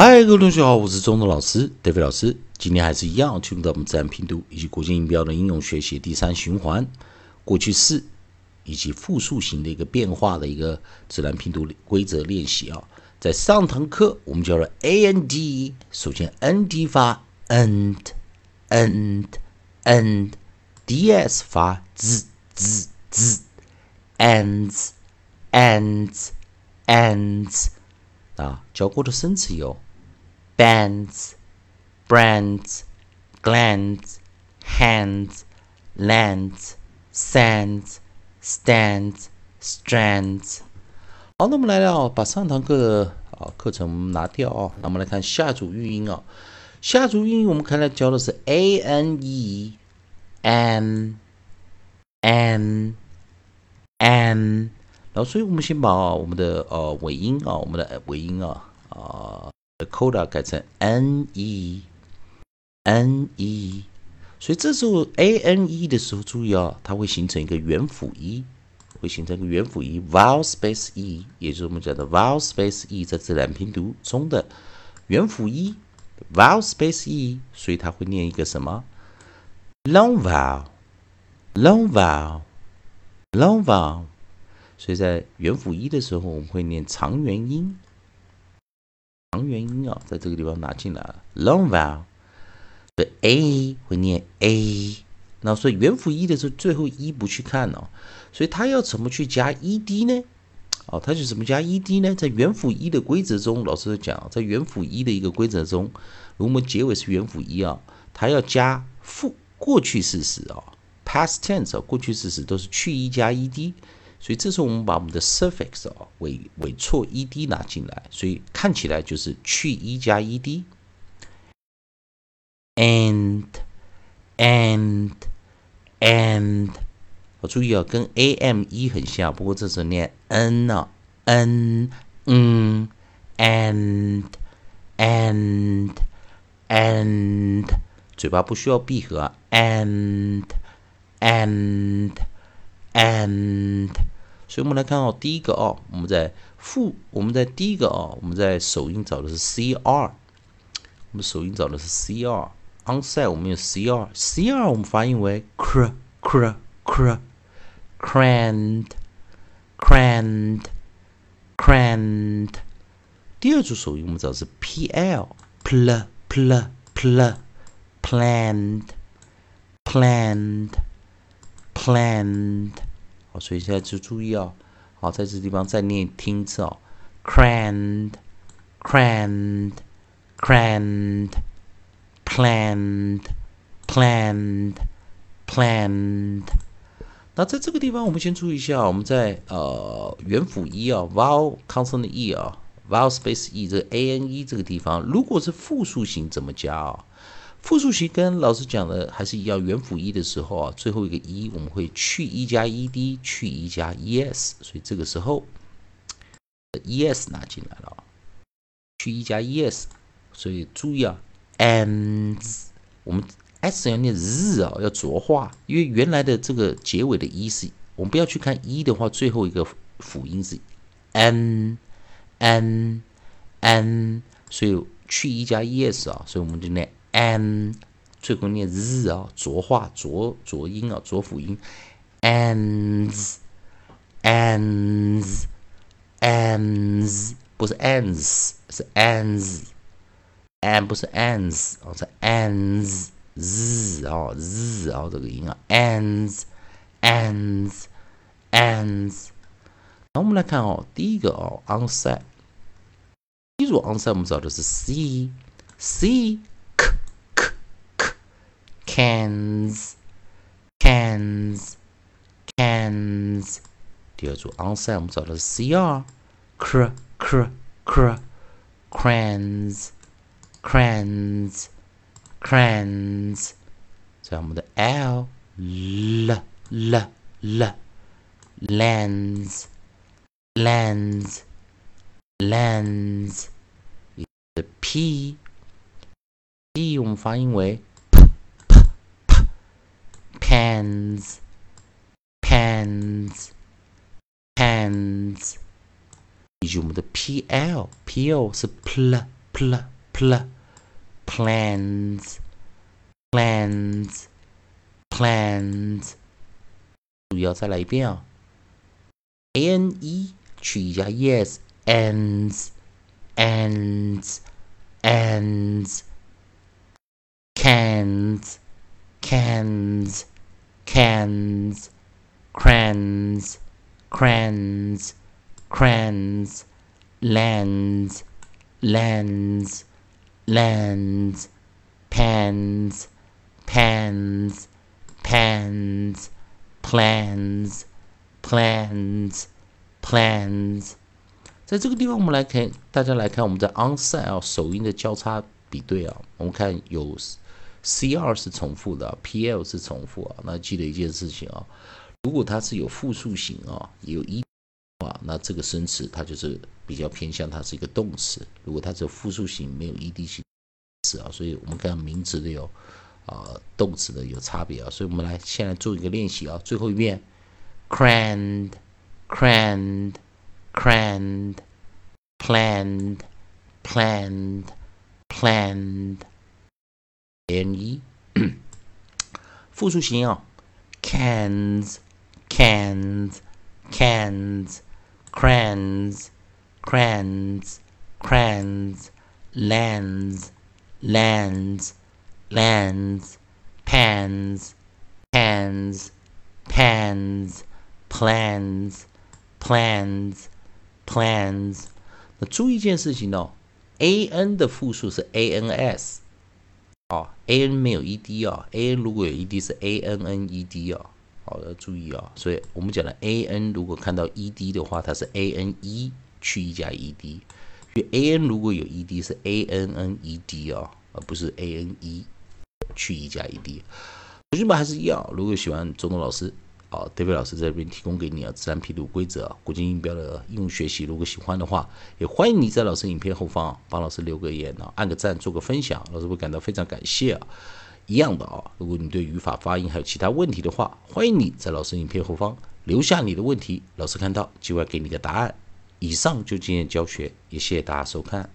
嗨，各位同学好，我是中东老师 David 老师。今天还是一样，进入到我们自然拼读以及国际音标的应用学习第三循环，过去式以及复数型的一个变化的一个自然拼读规则练习啊。在上堂课我们教了 a n d，首先 n d 发 and，and，and，d s 发 z，z，z，ends，ends，ends。啊，教过的生词有 bands、brands、glands、hands、lands、sands、stands、strands。好，那我们来了，把上堂课的啊课程拿掉啊。那我们来看下组语音啊，下组语音我们看来教的是 a n e, n, n, n。然后，所以我们先把我们的呃尾音啊，我们的尾音啊啊 coda 改成 n e n e。所以这时候 a n e 的时候，注意啊，它会形成一个元辅一，会形成一个元辅一 vowel space e，也就是我们讲的 vowel space e，在自然拼读中的元辅一 vowel space e，所以它会念一个什么？long vowel，long vowel，long vowel。所以在元辅一的时候，我们会念长元音，长元音啊，在这个地方拿进来了，long vowel。所以 a 会念 a，那所以元辅一的时候，最后一不去看哦，所以它要怎么去加 ed 呢？哦，它就怎么加 ed 呢？在元辅一的规则中，老师讲，在元辅一的一个规则中，如果我们结尾是元辅一啊，它要加复过去式时啊，past tense 啊，过去式时都是去一加 ed。所以这时候我们把我们的 suffix 啊尾尾错 ed 拿进来，所以看起来就是去一加 ed。and and and，我注意啊，跟 am 一很像，不过这时候念 n 啊 n 嗯 and and and，嘴巴不需要闭合 and and。and，所以我们来看哦，第一个哦，我们在复，我们在第一个哦，我们在首音找的是 cr，我们首音找的是 cr，onset 我们有 cr，cr 我们发音为 cr cr cr，crand，crand，crand。第二组首音我们找的是 pl，pl pl pl，planned，planned，planned。好，所以现在就注意哦。好，在这地方再念听一次哦，crand，crand，crand，planned，planned，planned。那在这个地方，我们先注意一下，我们在呃元辅一啊，vowel consonant e 啊，vowel space e 这个 a n e 这个地方，如果是复数型怎么加啊？复数型跟老师讲的还是一样，元辅一的时候啊，最后一个一我们会去一加 ed，去一加 es，所以这个时候 es 拿进来了啊，去一加 es，所以注意啊，ends，我们 s 要念 z 啊，要浊化，因为原来的这个结尾的一是，我们不要去看一的话，最后一个辅音是 n，n，n，所以去一加 es 啊，所以我们就念。And 最后念 z 啊，浊化浊浊音啊，浊辅音，ends ends ends 不是 ends 是 ends，and 不是 ends 哦，是 ends z 哦 z 哦这个音啊，ends ends ends。那我们来看哦，第一个哦，onset，第一组 onset 我们找的是 c c。cans cans cans 第二组 onset 我们找的是 cr cr cr cr crans crans crans 在我们的 l l l l lands lands lands 的 p p 我们发音为 pens, pens, pens，以及我们的 pl，pl 是 pl pl pl plans plans plans。注意要再来一遍啊，a n e 去一加 yes，ends ends ends cans cans cans crans crans crans lands lands lands pans pans pans plans plans plans 在这个地方，我们来看，大家来看，我们在 onside 啊，首音的交叉比对啊，我们看有 c 二是重复的，pl 是重复啊。那记得一件事情啊，如果它是有复数型啊，有 e 啊，那这个生词它就是比较偏向它是一个动词。如果它只有复数型，没有 ed 型词啊，所以我们看名词的有啊，动词的有差别啊。所以我们来先来做一个练习啊，最后一遍，crand，crand。cranned, planned, planned, planned. N E 复数形哦，cans, cans, cans, crans, crans, crans, lands, lands, lands, pans, pans, pans, plans, plans. Plans，那注意一件事情哦，a n 的复数是 a n s， 哦，a n 没有 e d 哦，a n 如果有 e d 是 a n n e d 哦，好的注意哦，所以我们讲的 a n 如果看到 e d 的话，它是 a n e 去一加 e d，所以 a n 如果有 e d 是 a n n e d 哦，而不是 a n e 去一加 e d。同学们还是一样，如果喜欢中东老师。好德伟老师在这边提供给你啊，自然拼读规则、国际音标的应用学习。如果喜欢的话，也欢迎你在老师影片后方帮老师留个言啊，按个赞，做个分享，老师会感到非常感谢啊。一样的啊，如果你对语法、发音还有其他问题的话，欢迎你在老师影片后方留下你的问题，老师看到就会给你个答案。以上就今天教学，也谢谢大家收看。